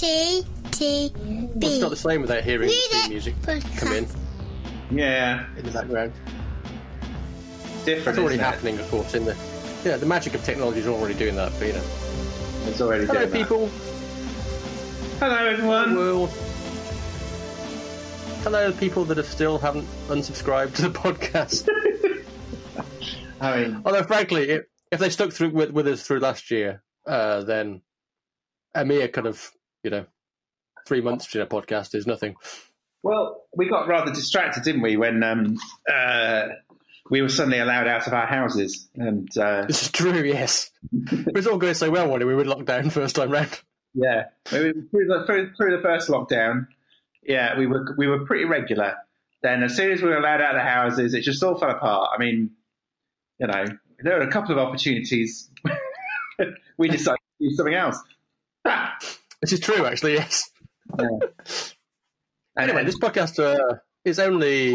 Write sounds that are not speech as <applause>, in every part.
T T Well, it's not the same without hearing the Music theme music come in Yeah, in the background. different. That's already isn't it? happening, of course. In the yeah, the magic of technology is already doing that. But you know, It's already hello doing that. people, Hello, everyone. world. Hello, people that have still haven't unsubscribed to the <laughs> podcast. <laughs> I mean, Although, frankly, if, if they stuck through with, with us through last year, uh, then a mere kind of you know three months between a podcast is nothing. well, we got rather distracted, didn't we, when um, uh, we were suddenly allowed out of our houses, and uh, <laughs> This is true, yes. it was all going so well when we were locked down <laughs> first time round. yeah, we were through the, through, through the first lockdown, yeah, we were we were pretty regular. Then, as soon as we were allowed out of the houses, it just all fell apart. I mean, you know, there were a couple of opportunities. <laughs> we decided to do something else. Ah! This is true, actually, yes. And- <laughs> Anyway, this podcast uh, is only,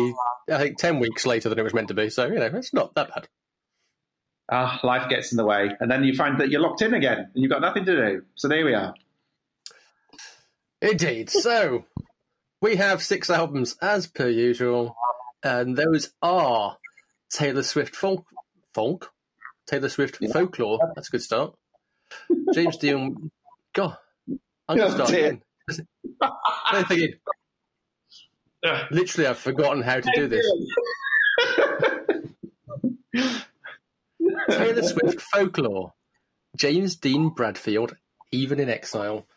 I think, 10 weeks later than it was meant to be, so, you know, it's not that bad. Ah, life gets in the way, and then you find that you're locked in again, and you've got nothing to do. So there we are. Indeed. So, we have six albums as per usual, and those are Taylor Swift folk, folk? Taylor Swift folklore. That's a good start. James Dean. God, I'm going to Oh, dear. I'm thinking, literally, I've forgotten how to do this. <laughs> Taylor Swift folklore. James Dean Bradfield, even in exile.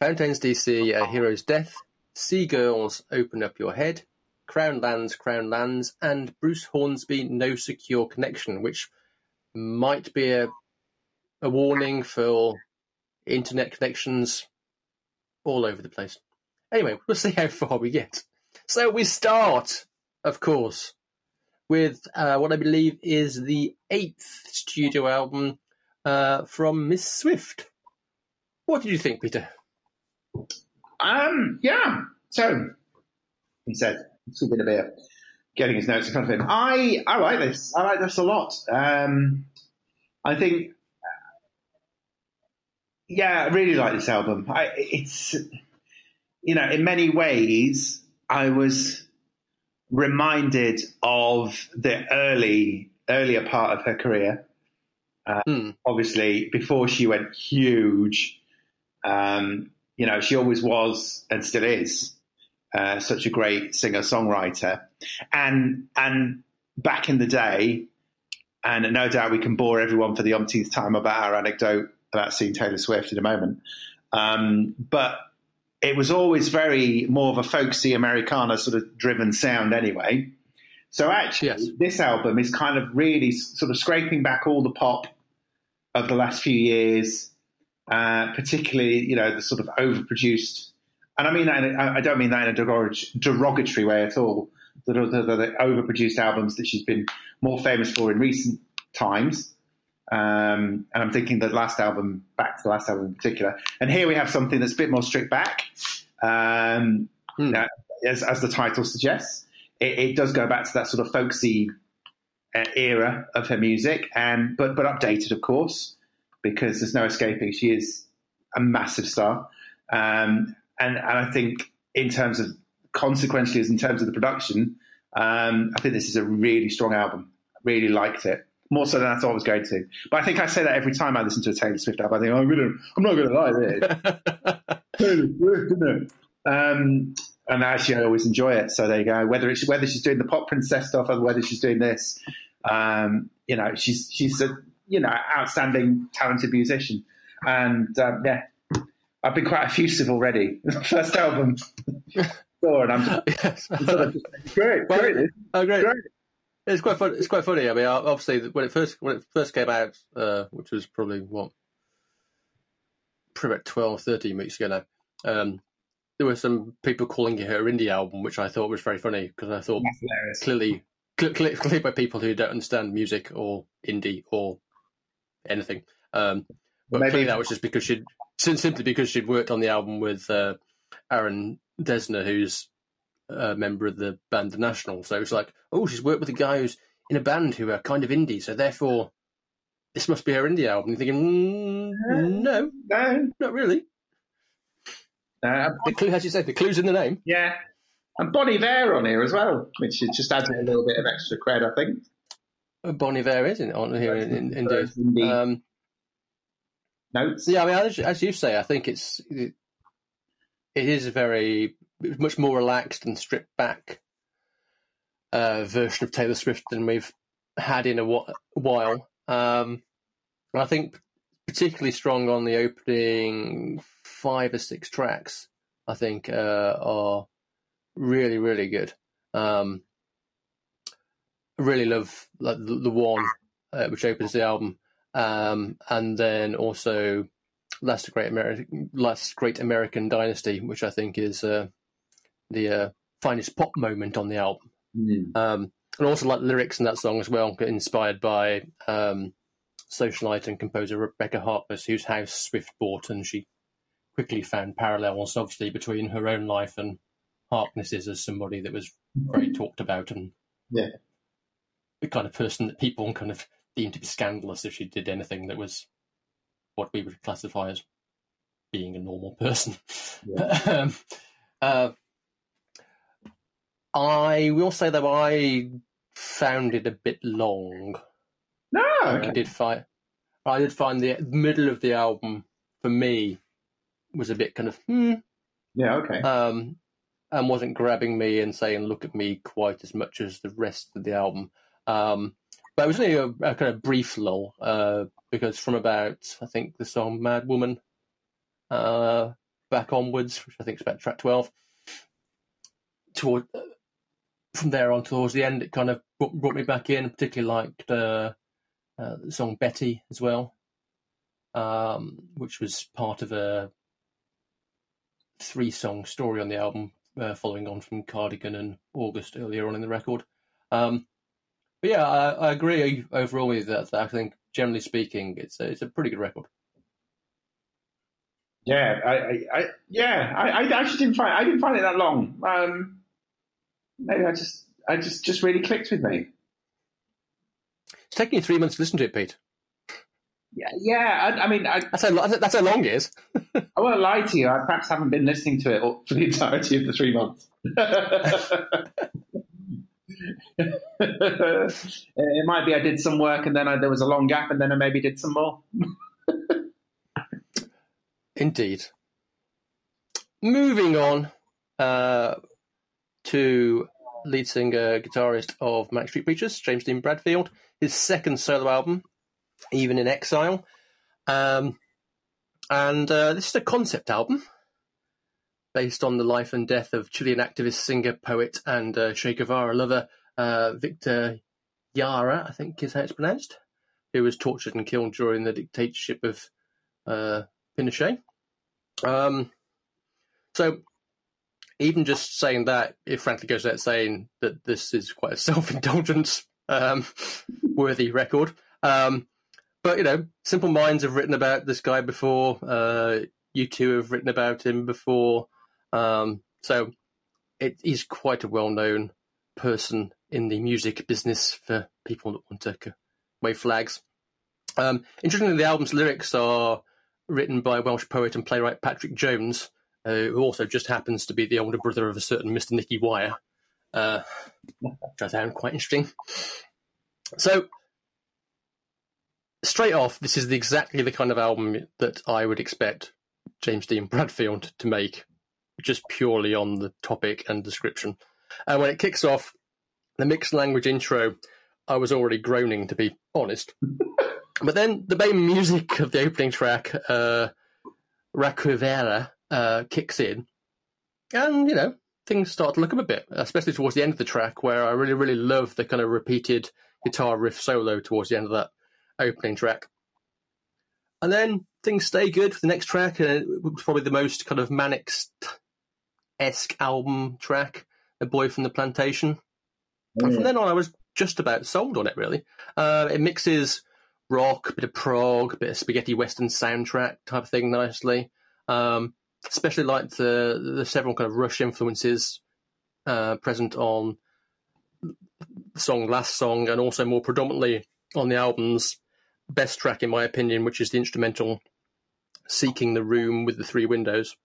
Fontaines DC, A Hero's Death. Sea Girls, Open Up Your Head. Crown Lands, Crown Lands, and Bruce Hornsby, Non-Secure Connection, which might be a, a warning for internet connections all over the place. Anyway, we'll see how far we get. So we start, of course, with uh, what I believe is the eighth studio album uh, from Miss Swift. What did you think, Peter? Um, yeah. So he said, "It's a bit of beer." Getting his notes in front of him. I I like this. I like this a lot. Um, I think, yeah, I really like this album. I, it's you know, in many ways, I was reminded of the early earlier part of her career. Hmm. obviously before she went huge, um, you know, she always was and still is uh, such a great singer songwriter, and and back in the day, and no doubt we can bore everyone for the umpteenth time about our anecdote about seeing Taylor Swift in a moment, um, but it was always very more of a folksy Americana sort of driven sound anyway. So actually, Yes. this album is kind of really sort of scraping back all the pop of the last few years, uh, particularly you know the sort of overproduced, and I mean that in a, I don't mean that in a derogatory way at all. The, the, the overproduced albums that she's been more famous for in recent times, um, and I'm thinking the last album, back to the last album in particular. And here we have something that's a bit more stripped back, um, uh, as, as the title suggests. It, it does go back to that sort of folksy uh, era of her music, and but but updated, of course, because there's no escaping. She is a massive star, um, and and I think in terms of consequentially, as in terms of the production, um, I think this is a really strong album. I really liked it more so than I thought I was going to. But I think I say that every time I listen to a Taylor Swift album. I think oh, I'm gonna, I'm not gonna like this. <laughs> Taylor Swift, isn't it? Um, and actually, I always enjoy it. So there you go. Whether it's whether she's doing the pop princess stuff or whether she's doing this, um, you know, she's she's a you know outstanding, talented musician. And um, yeah, I've been quite effusive already. <laughs> First album, <laughs> and I'm just, yes. Sort of just- great, Well, great, Oh, great. great. It's quite fun. It's quite funny. I mean, obviously, when it first when it first came out, uh, which was probably what, probably about 12, 13 weeks ago now, um, there were some people calling it her indie album, which I thought was very funny because I thought clearly, cl- cl- clearly by people who don't understand music or indie or anything. Um, but Maybe- clearly that was just because she'd simply because she'd worked on the album with uh, Aaron Dessner, who's a member of the band The National. So it's like, oh, she's worked with a guy who's in a band who are kind of indie, so therefore this must be her indie album. You're thinking, mm, no, No, not really. Uh, The clue, as you said, the clue's in the name. yeah, and Bon Iver on here as well, which is- just adds a little bit of extra cred, I think. Bon Iver is in, on here, in, in, indeed. Indeed. Um, Notes. yeah, I mean, as, as you say, I think it's it, it is much more relaxed and stripped back uh, version of Taylor Swift than we've had in a while. Um, I think particularly strong on the opening five or six tracks. I think uh, are really really good. Um, really love like the, the one uh, which opens the album, um, and then also Last Great American Last Great American Dynasty, which I think is uh, the uh, finest pop moment on the album. Hmm. Um, and also like lyrics in that song as well, inspired by um, socialite and composer Rebekah Harkness, whose house Swift bought, and she quickly found parallels, obviously, between her own life and Harkness's as somebody that was very talked about and Yeah. the kind of person that people kind of deemed to be scandalous if she did anything that was what we would classify as being a normal person. <laughs> um, uh, I will say though I found it a bit long. No, I did find I did find the middle of the album for me was a bit kind of hmm, yeah, okay. um, and wasn't grabbing me and saying "look at me" quite as much as the rest of the album. Um, but it was only a, a kind of brief lull uh, because from about I think the song "Mad Woman" uh, back onwards, which I think is about track twelve, toward from there on towards the end, it kind of brought, me back in. Particularly liked uh, the song "Betty" as well, um, which was part of a three song story on the album, uh, following on from Cardigan and August earlier on in the record. Um, but yeah, I, I agree overall with that. that I think generally speaking, it's a, it's a pretty good record. Yeah, I, I, I yeah, I, I actually didn't find I didn't find it that long. Um, maybe I just I just just really clicked with me. It's taking you three months to listen to it, Pete. Yeah, yeah. I, I mean, I, That's how that's how long it is. I won't lie to you. I perhaps haven't been listening to it for the entirety of the three months. <laughs> it might be I did some work and then I, there was a long gap and then I maybe did some more. Indeed. Moving on uh, to lead singer, guitarist of Manic Street Preachers, James Dean Bradfield, his second solo album, Even in Exile. Um, and uh, this is a concept album based on the life and death of Chilean activist, singer, poet, and uh, Che Guevara lover uh, Victor Jara, I think is how it's pronounced, who was tortured and killed during the dictatorship of uh, Pinochet. Um, so even just saying that, it frankly goes without saying that this is quite a <laughs> self-indulgence um, worthy record. Um, but you know, Simple Minds have written about this guy before. Uh, you two have written about him before. Um, so it is quite a well-known person in the music business for people that want to wave flags. Um, interestingly, the album's lyrics are written by Welsh poet and playwright Patrick Jones, uh, who also just happens to be the older brother of a certain Mr. Nicky Wire, uh, which I found quite interesting. So, straight off, this is the, exactly the kind of album that I would expect James Dean Bradfield to make, just purely on the topic and description. And when it kicks off, the mixed language intro, I was already groaning, to be honest. but then the main music of the opening track, uh, Recuerda, uh, kicks in, and you know things start to look up a bit, especially towards the end of the track, where I really, really love the kind of repeated guitar riff solo towards the end of that opening track. And then things stay good for the next track, and it was probably the most kind of manic esque album track, "A Boy from the Plantation." And from then on, I was just about sold on it. Really, uh, it mixes rock, a bit of prog, a bit of spaghetti western soundtrack type of thing nicely. Um, especially like the the several kind of Rush influences uh, present on the song Last Song, and also more predominantly on the album's best track, in my opinion, which is the instrumental "Seeking the Room with the Three Windows."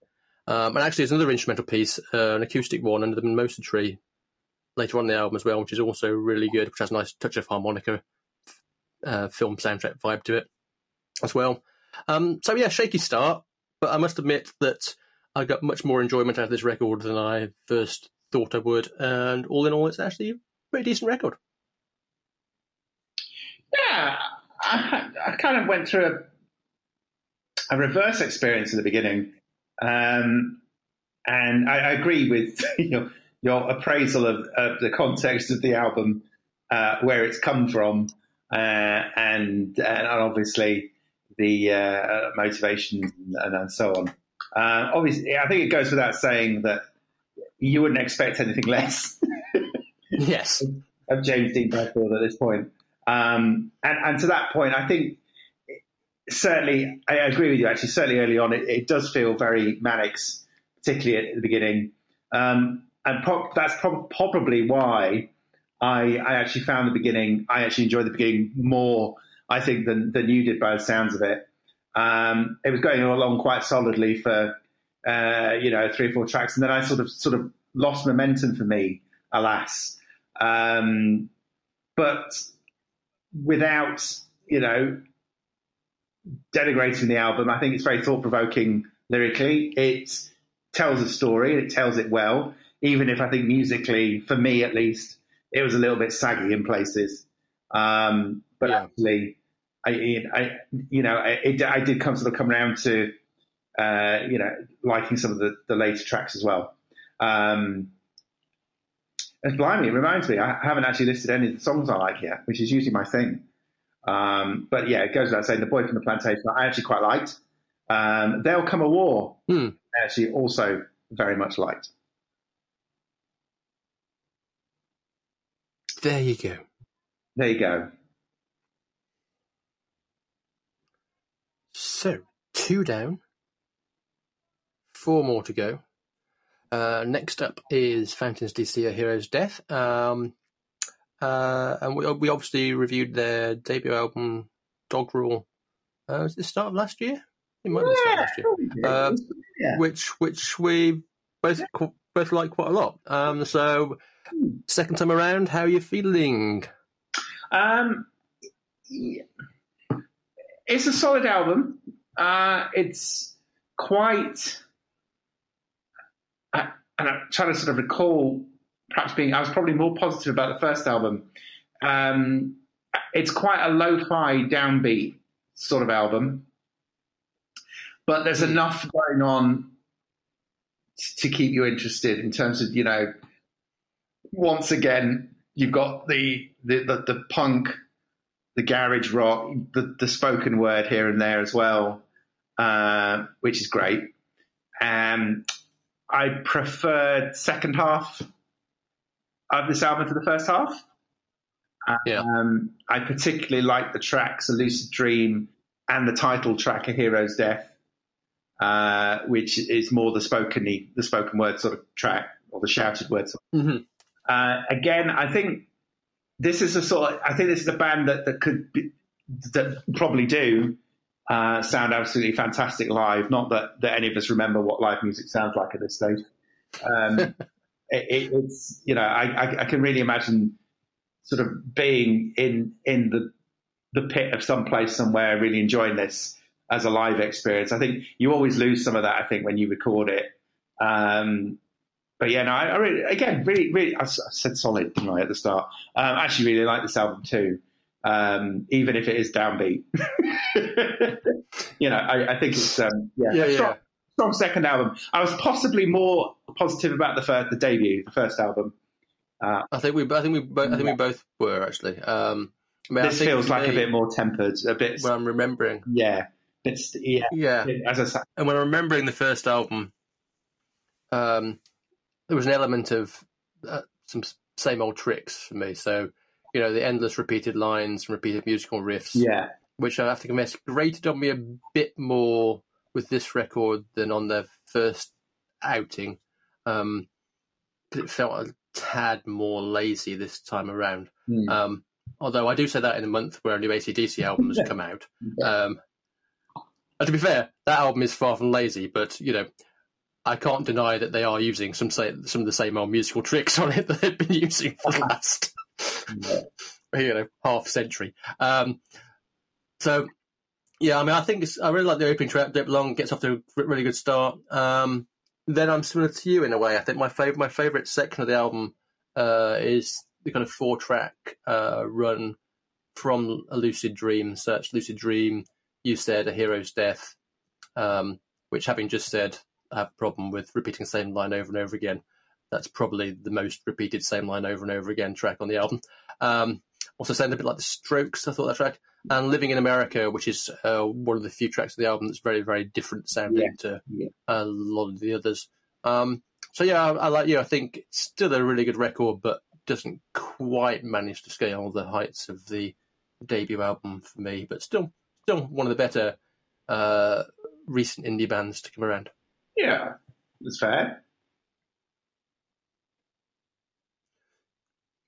Um, and actually, there's another instrumental piece, uh, an acoustic one under the Mimosa Tree, later on in the album as well, which is also really good, which has a nice touch of harmonica, uh, film soundtrack vibe to it as well. Um, so yeah, shaky start, but I must admit that I got much more enjoyment out of this record than I first thought I would, and all in all, it's actually a pretty decent record. Yeah, I, I kind of went through a, a reverse experience in the beginning, um, and I, I, agree with <laughs> your, your appraisal of, of, the context of the album, uh, where it's come from, uh, and, and obviously the uh, motivation and, and, so on. Uh, obviously, I think it goes without saying that you wouldn't expect anything <laughs> less. yes, of James Dean Bradfield at this point. Um, and, and, to that point, I think certainly, I agree with you actually, certainly early on, it, it does feel very Manics, particularly at the beginning. Um, and pro- that's pro- probably why I, I, actually found the beginning, I actually enjoyed the beginning more, I think, than, than you did by the sounds of it. Um, it was going along quite solidly for, uh, you know, three or four tracks. And then I sort of, sort of lost momentum for me, alas. Um, but without, you know, denigrating the album, I think it's very thought provoking lyrically. It tells a story, and it tells it well, even if I think musically, for me at least, it was a little bit saggy in places. Um, but yeah. actually, I, I, you know, it, I did come sort of come around to, uh, you know, liking some of the, the later tracks as well. Um, and blimey, it reminds me, I haven't actually listed any of the songs I like yet, which is usually my thing. Um, but yeah, it goes without saying, The Boy from the Plantation, I actually quite liked. Um, There'll Come a War, hmm. I actually also very much liked. There you go. There you go. So, two down, four more to go. Uh, next up is Fontaines DC: A Hero's Death. Um, uh, and we, we obviously reviewed their debut album, Dogrel. Uh, was it the start of last year? It might yeah, be the start of last year. Uh, yeah. Which which we both both like quite a lot. Um, so second time around, how are you feeling? Um, yeah. It's a solid album. Uh, it's quite I, and I'm trying to sort of recall perhaps being, I was probably more positive about the first album. Um, it's quite a lo-fi downbeat sort of album, but there's enough going on to keep you interested in terms of, you know, once again, you've got the, the, the, the punk, the garage rock, the, the spoken word here and there as well, uh, which is great. Um, I preferred second half of this album to the first half. Yeah. Um, I particularly like the tracks "A Lucid Dream" and the title track "A Hero's Death," uh, which is more the spoken the spoken word sort of track or the shouted words. Mm-hmm. Uh, again, I think this is a sort of I think this is a band that that could be, that probably do uh, sound absolutely fantastic live. Not that, that any of us remember what live music sounds like at this stage. Um, <laughs> it, it, it's you know I, I, I, can really imagine sort of being in in the the pit of some place somewhere, really enjoying this as a live experience. I think you always lose some of that. I think when you record it. Um, but yeah, no, I, I really, again, really, really, I, I said solid right at the start. Um, I actually really like this album too um, even if it is downbeat. <laughs> you know, I, I think it's um, yeah, yeah, strong, strong, second album. I was possibly more positive about the first, the debut, the first album. Uh, I think we, I think we, both, I think we both were actually. Um, I mean, this feels like me, a bit more tempered, a bit. When I'm remembering, yeah, it's yeah, yeah. As I said, and when I'm remembering the first album, um, there was an element of uh, some same old tricks for me. So you know, the endless repeated lines and repeated musical riffs. Yeah. Which I have to confess grated on me a bit more with this record than on their first outing. Um, it felt a tad more lazy this time around. Mm. Um, although I do say that in a month where a new ACDC album has <laughs> come out. Um, and to be fair, that album is far from lazy, but you know, I can't deny that they are using some say, some of the same old musical tricks on it <laughs> that they've been using for the last <laughs> you know half century. Um, so yeah, I mean, I think I really like the opening track. Dip Long gets off to a really good start. Um, then I'm similar to you in a way. I think my favorite my favorite section of the album uh, is the kind of four track uh, run from a lucid dream, search lucid dream. You said a hero's death, um, which having just said have a problem with repeating the same line over and over again. That's probably the most repeated same line over and over again track on the album. Um, also sounded a bit like the Strokes. I thought that track and Living in America, which is uh, one of the few tracks of the album that's very very different sounding yeah. to yeah. a lot of the others. Um, so yeah, I, I, like you. I think it's still a really good record, but doesn't quite manage to scale the heights of the debut album for me. But still, still one of the better uh, recent indie bands to come around. Yeah, that's fair.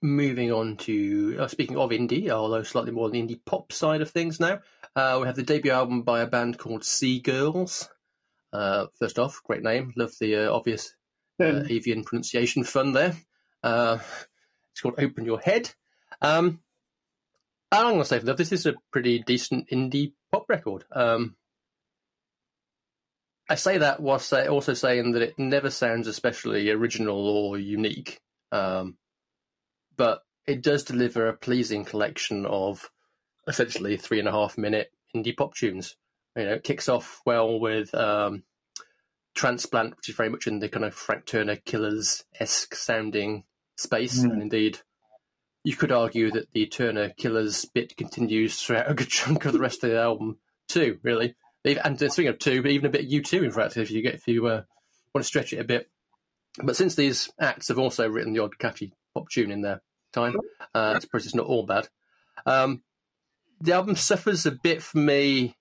Moving on to uh, speaking of indie, although slightly more on the indie pop side of things now, uh, we have the debut album by a band called Sea Girls. Uh, first off, great name. Love the uh, obvious uh, avian pronunciation fun there. Uh, it's called Open Your Head. Um, I'm going to say that, this is a pretty decent indie pop record. Um, I say that whilst also saying that it never sounds especially original or unique. Um, but it does deliver a pleasing collection of essentially three and a half minute indie pop tunes. You know, it kicks off well with um, Transplant, which is very much in the kind of Frank Turner Killers esque sounding space, mm. and indeed, you could argue that the Turner Killers bit continues throughout a good <laughs> chunk of the rest of the album too. Really, and speaking of two, but even a bit of U two, in fact, if you get if you uh, want to stretch it a bit. But since these acts have also written the odd catchy pop tune in their time. Uh, it's probably not all bad. Um, the album suffers a bit for me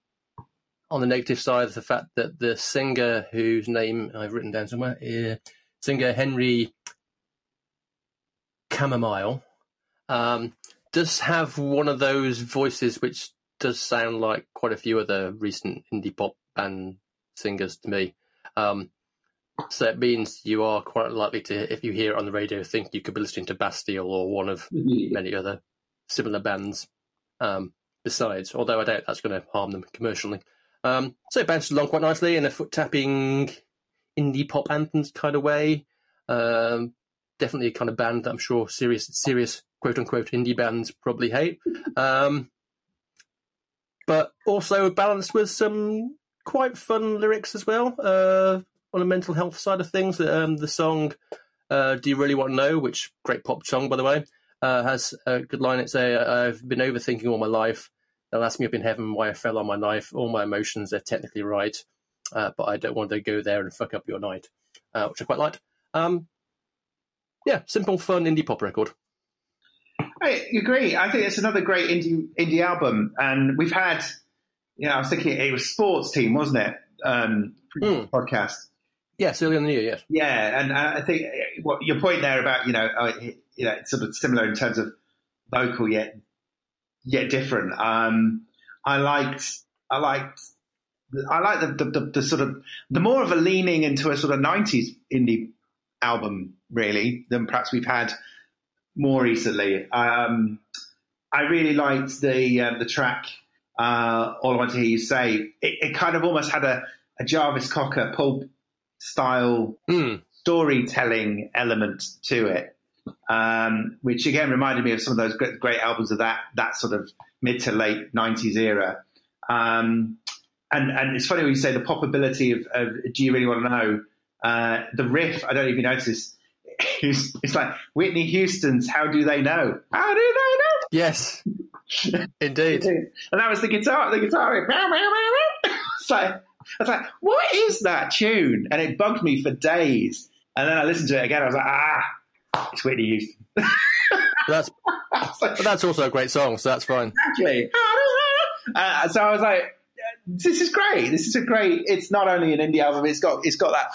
on the negative side of the fact that the singer whose name I've written down somewhere, uh, singer Henry Camamile, um, does have one of those voices which does sound like quite a few other recent indie pop band singers to me. Um, so it means you are quite likely to, if you hear it on the radio, think you could be listening to Bastille or one of mm-hmm. many other similar bands um, besides, although I doubt that's going to harm them commercially. Um, so it bounces along quite nicely in a foot tapping indie pop anthems kind of way. Um, definitely a kind of band that I'm sure serious, serious quote unquote indie bands probably hate. Um, but also balanced with some quite fun lyrics as well. Uh, on a mental health side of things. Um, the song uh, "Do You Really Want to Know," which great pop song by the way, uh, has a good line. It's a I've been overthinking all my life. They'll ask me up in heaven why I fell on my knife. All my emotions are technically right, uh, but I don't want to go there and fuck up your night, uh, which I quite liked. Um, yeah, simple, fun indie pop record. I agree. I think it's another great indie indie album, and we've had. You know, I was thinking it was Sports Team, wasn't it? Um, mm. podcast Yes, early in the year, yes. Yeah, and I think what your point there about you know uh, you know it's sort of similar in terms of vocal yet yet different. Um, I liked I liked I like the, the, the, the, sort of the more of a leaning into a sort of nineties indie album really than perhaps we've had more recently. Um, I really liked the uh, the track uh, "All I Want to Hear You Say." It, it kind of almost had a, a Jarvis Cocker pulp style mm. storytelling element to it, um, which again reminded me of some of those great, great, albums of that that sort of mid to late '90s era. Um, and and it's funny when you say the popability of, of Do you really want to know? Uh, the riff, I don't even notice. It's, it's like Whitney Houston's "How Do They Know?" How do they know? Yes, <laughs> indeed. and that was the guitar. The guitar. <laughs> it's like I was like, what is that tune? And it bugged me for days. And then I listened to it again. I was like, ah, it's Whitney Houston. <laughs> that's like, but that's also a great song, so that's fine. Exactly. Uh, so I was like, this is great. This is a great. It's not only an indie album. It's got it's got that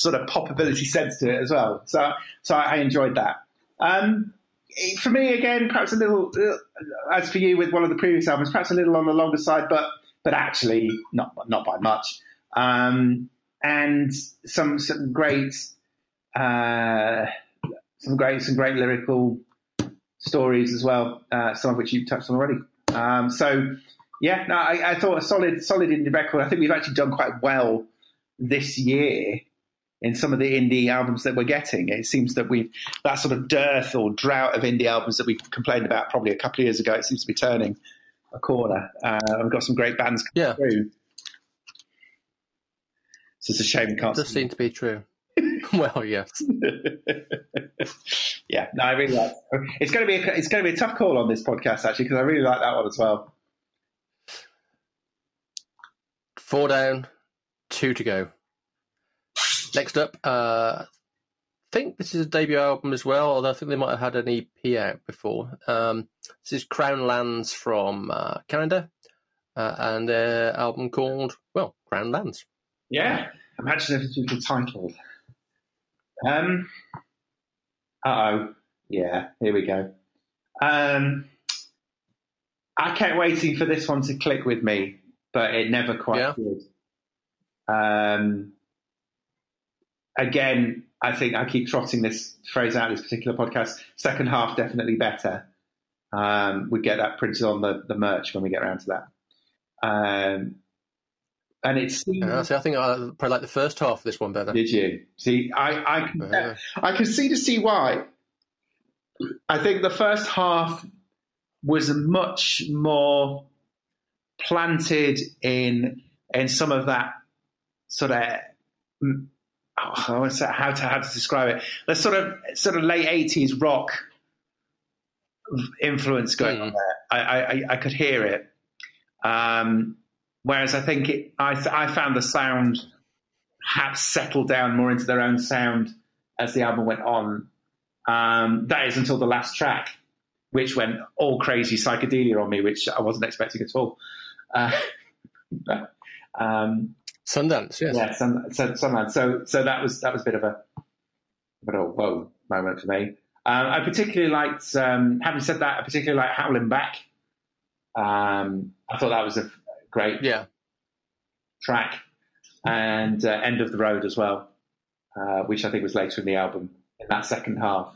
sort of popability sense to it as well. So so I enjoyed that. Um, for me, again, perhaps a little, as for you with one of the previous albums, perhaps a little on the longer side, but but actually not not by much. Um, and some some great, uh, some great, some great lyrical stories as well. Uh, some of which you've touched on already. Um, so, yeah, no, I, I, thought a solid, solid indie record. I think we've actually done quite well this year in some of the indie albums that we're getting. It seems that we've that sort of dearth or drought of indie albums that we complained about probably a couple of years ago. It seems to be turning a corner. Uh, we've got some great bands coming yeah. through. So it's a shame we can't. It does seem to be true. <laughs> <laughs> well, yes. yeah, no, I really like. It. It's going to be a, it's going to be a tough call on this podcast actually because I really like that one as well. Four down, two to go. Next up, uh, I think this is a debut album as well, although I think they might have had an EP out before. Um, this is Crown Lands from uh, Canada, uh, and their album called, well, Crown Lands. Yeah, imagine if it was titled. Um, uh oh. Yeah, here we go. Um, I kept waiting for this one to click with me, but it never quite yeah. did. Um, again, I think I keep trotting this phrase out in this particular podcast. Second half definitely better. Um, we get that printed on the, the merch when we get around to that. Um, and it's yeah, see, I think I probably like the first half of this one better. Did you see? I I can, yeah. I can see to see why. I think the first half was much more planted in in some of that sort of oh, I want to say how to how to describe it. The sort of sort of late eighties rock influence going mm. on there. I, I I could hear it. Um, Whereas I think it, I, I found the sound perhaps settled down more into their own sound as the album went on. Um, that is until the last track, which went all crazy psychedelia on me, which I wasn't expecting at all. Uh, <laughs> um, Sundance, yes. Yeah, Sun, Sundance. So, so that was that was a bit of a, bit of a whoa moment for me. Um, I particularly liked. Um, having said that, I particularly like Howling Back. Um, I thought that was a great yeah. track, and uh, End of the Road as well, uh, which I think was later in the album in that second half.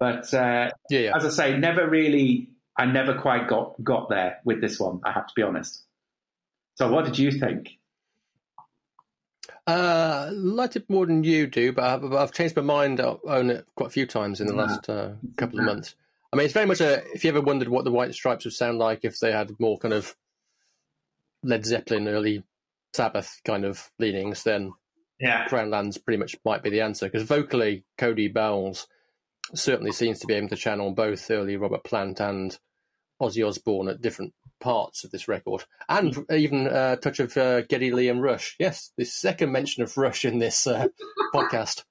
But uh, yeah, yeah. as I say, never really, I never quite got got there with this one. I have to be honest. So, what did you think? Uh, liked it more than you do, but I've, I've changed my mind on it quite a few times in the last uh, couple of months. I mean, it's very much a. If you ever wondered what the White Stripes would sound like if they had more kind of Led Zeppelin, early Sabbath kind of leanings, then yeah. Crown Lands pretty much might be the answer. Because vocally, Cody Bowles certainly seems to be able to channel both early Robert Plant and Ozzy Osbourne at different parts of this record, and even a touch of uh, Geddy Lee and Rush. Yes, the second mention of Rush in this uh, <laughs> podcast.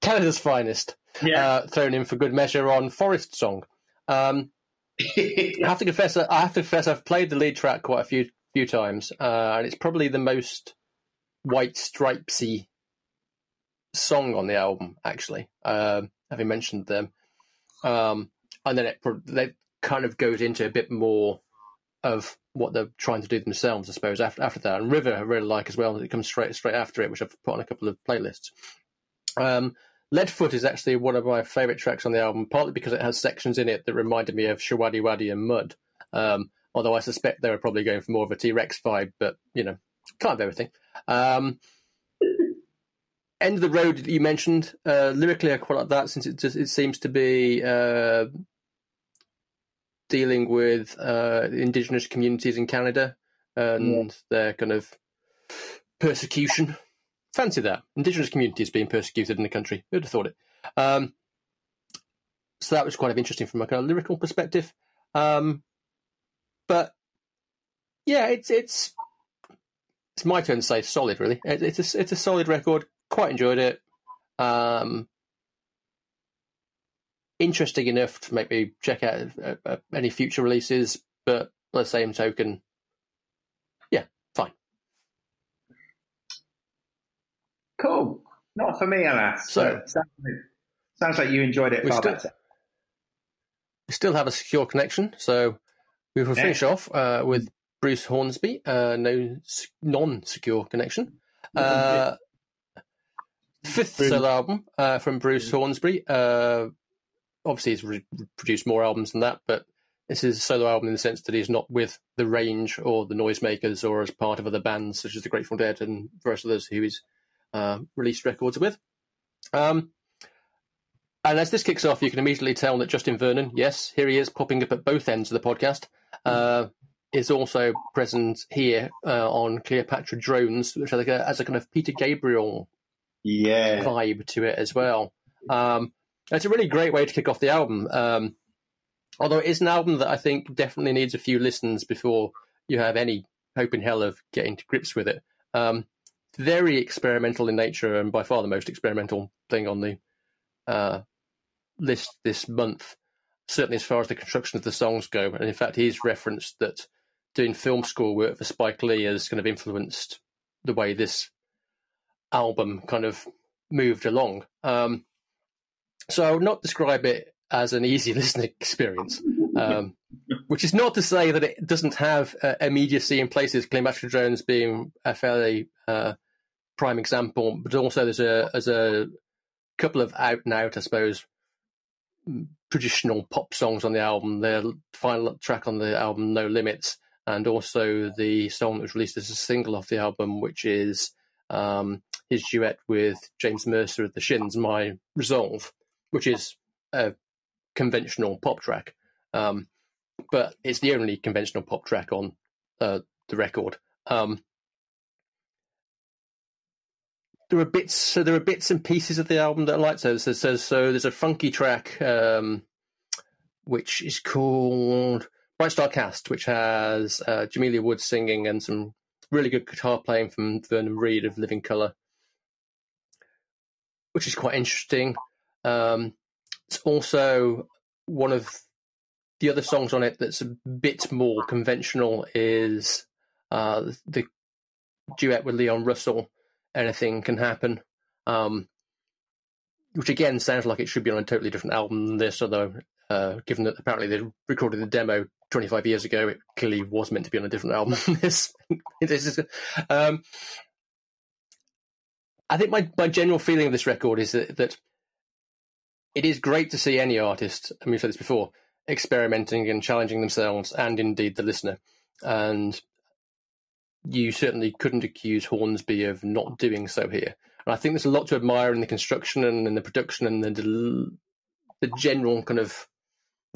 Canada's finest, yeah. uh, thrown in for good measure on Forest Song. Um, <laughs> I have to confess, I have to confess, I've played the lead track quite a few few times, uh, and it's probably the most white stripesy song on the album. Actually, um, having mentioned them, um, and then it, it kind of goes into a bit more of what they're trying to do themselves, I suppose. After after that, and River I really like as well. It comes straight straight after it, which I've put on a couple of playlists. Um, Leadfoot is actually one of my favourite tracks on the album, partly because it has sections in it that reminded me of Showaddywaddy and Mud. Um, Although I suspect they were probably going for more of a T Rex vibe, but you know, can't have everything. Um, End of the Road you mentioned, uh, lyrically, I quite like that since it just it seems to be uh, dealing with uh, indigenous communities in Canada and yeah. their kind of persecution. Fancy that indigenous communities being persecuted in the country. Who'd have thought it? Um, so that was quite of interesting from a kind of lyrical perspective. Um, but yeah, it's it's it's my turn to say solid. Really, it's a it's a solid record. Quite enjoyed it. Um, interesting enough to make me check out uh, uh, any future releases, but by the same token, yeah, fine. Cool. Not for me, alas. So, sounds, like, sounds like you enjoyed it far still, better. We still have a secure connection, so we will finish off uh, with Bruce Hornsby, uh, no non-secure connection. Uh, fifth solo album uh, from Bruce Hornsby. Uh, obviously, he's re- produced more albums than that, but this is a solo album in the sense that he's not with the Range or the Noisemakers or as part of other bands such as the Grateful Dead and various others who he's uh, released records with. Um, and as this kicks off, you can immediately tell that Justin Vernon, yes, here he is popping up at both ends of the podcast, uh, is also present here uh, on Cleopatra Drones, which has like a, has a kind of Peter Gabriel Yeah. vibe to it as well. Um, it's a really great way to kick off the album. Um, although it is an album that I think definitely needs a few listens before you have any hope in hell of getting to grips with it. Um, very experimental in nature, and by far the most experimental thing on the uh, list this month. Certainly, as far as the construction of the songs go, and in fact, he's referenced that doing film score work for Spike Lee has kind of influenced the way this album kind of moved along. Um, so I would not describe it as an easy <laughs> listening experience, um, which is not to say that it doesn't have uh, immediacy in places, Cleopatra Jones being a fairly uh, prime example, but also there's a there's a couple of out and out, I suppose, traditional pop songs on the album. The final track on the album, No Limits, and also the song that was released as a single off the album, which is um, his duet with James Mercer of the Shins, My Resolve, which is a conventional pop track. Um, but it's the only conventional pop track on uh, the record. Um, there are bits, so there are bits and pieces of the album that I like. So, so, so, so there's a funky track um, which is called Bright Star Cast, which has uh, Jamila Woods singing and some really good guitar playing from Vernon Reid of Living Colour, which is quite interesting. Um, it's also one of the other songs on it that's a bit more conventional is uh, the duet with Leon Russell, Anything Can Happen, um, which again sounds like it should be on a totally different album than this, although uh, given that apparently they recorded the demo 25 years ago, it clearly was meant to be on a different album <laughs> than this. <laughs> this is, um, I think my, my general feeling of this record is that, that it is great to see any artist, mean, I've said this before, experimenting and challenging themselves and indeed the listener. And you certainly couldn't accuse Hornsby of not doing so here. And I think there's a lot to admire in the construction and in the production and the, the general kind of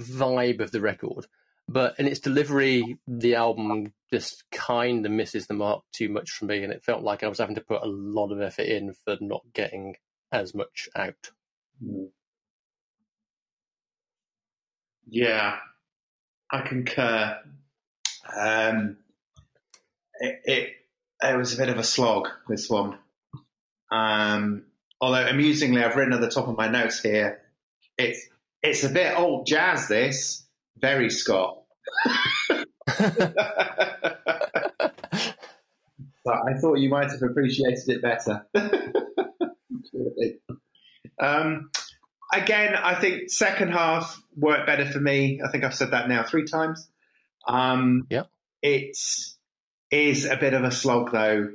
vibe of the record. But in its delivery, the album just kind of misses the mark too much for me. And it felt like I was having to put a lot of effort in for not getting as much out. Yeah, I concur. Um, it, it it was a bit of a slog this one. Um, although amusingly, I've written at the top of my notes here, it's it's a bit old jazz. This very Scott. <laughs> but I thought you might have appreciated it better. <laughs> um, again, I think second half worked better for me. I think I've said that now three times. Um, Yeah. It is a bit of a slog though.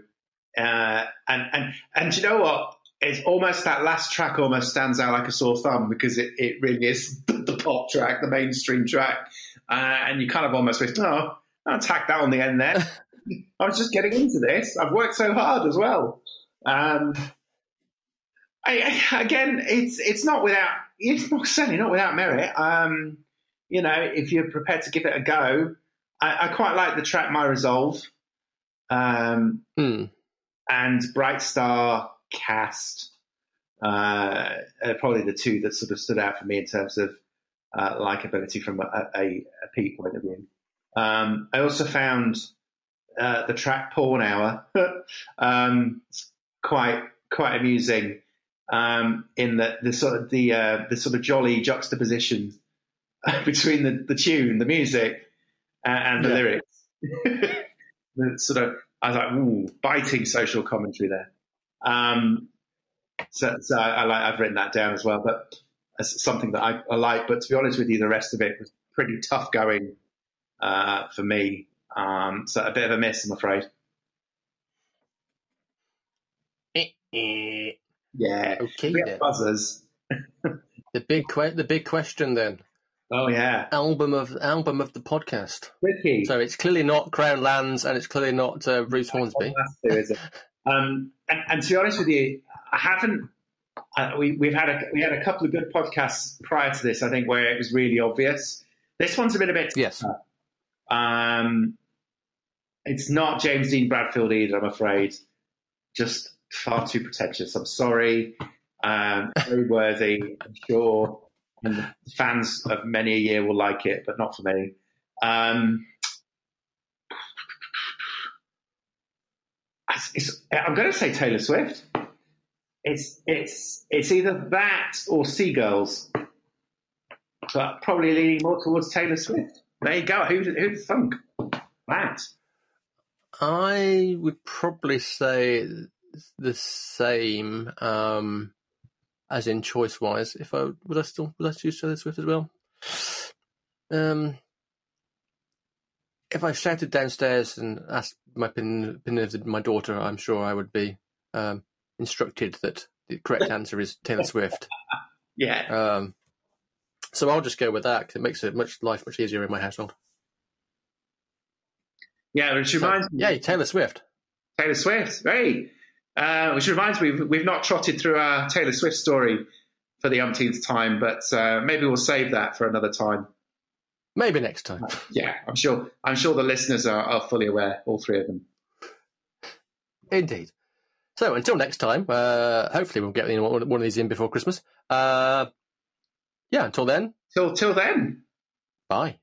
Uh, and, and, and do you know what? It's almost that last track almost stands out like a sore thumb because it, it really is <laughs> the pop track, the mainstream track. Uh, and you kind of almost wish, oh, I'll tack that on the end there. <laughs> I was just getting into this. I've worked so hard as well. Um, I, again, it's it's not without it's <laughs> not certainly not without merit. Um, you know, if you're prepared to give it a go, I, I quite like the track "My Resolve" um, Hmm. and "Bright Star Cast." Uh, are probably the two that sort of stood out for me in terms of uh, likability from a, a, a Pete point of view. Um, I also found uh, the track "Porn Hour" <laughs> um, quite quite amusing um, in the, the sort of the uh, the sort of jolly juxtaposition <laughs> between the, the tune, the music, uh, and the Yeah. lyrics. <laughs> the sort of I was like, ooh, biting social commentary there. Um, so, so I, I like I've written that down as well, but it's something that I, I like. But to be honest with you, the rest of it was pretty tough going uh, for me. Um, so a bit of a miss, I'm afraid. Yeah. Okay We then. buzzers. <laughs> The big que- the big question then. Oh yeah. Album of album of the podcast. Tricky. So it's clearly not Crown Lands, and it's clearly not uh, Bruce Hornsby. That's is it? <laughs> Um, and, and to be honest with you, I haven't. Uh, we, we've had a we had a couple of good podcasts prior to this. I think where it was really obvious. This one's a bit a bit. Yes. Um, it's not James Dean Bradfield either. I'm afraid. Just far too pretentious. I'm sorry. Um, very worthy. I'm sure. And the fans of many a year will like it, but not for me. Um, it's, it's, I'm going to say Taylor Swift. It's it's it's either that or Seagulls, but probably leaning more towards Taylor Swift. There you go. Who'd, who'd thunk that? I would probably say the same, um, as in choice wise. If I would I still would I choose Taylor Swift as well? Um, if I shouted downstairs and asked my opinion, opinion of my daughter, I'm sure I would be um, instructed that the correct answer is Taylor Swift. <laughs> Yeah, Um, so I'll just go with that because it makes it much life much easier in my household. yeah. Which So, reminds me, yay, Taylor Swift. Taylor Swift. Hey, uh, which reminds me, we've, we've not trotted through our Taylor Swift story for the umpteenth time, but uh, maybe we'll save that for another time. Maybe next time. Yeah, I'm sure. I'm sure the listeners are, are fully aware, all three of them. Indeed. So until next time, uh, hopefully we'll get one one of these in before Christmas. Uh, yeah, until then, Till till then. bye.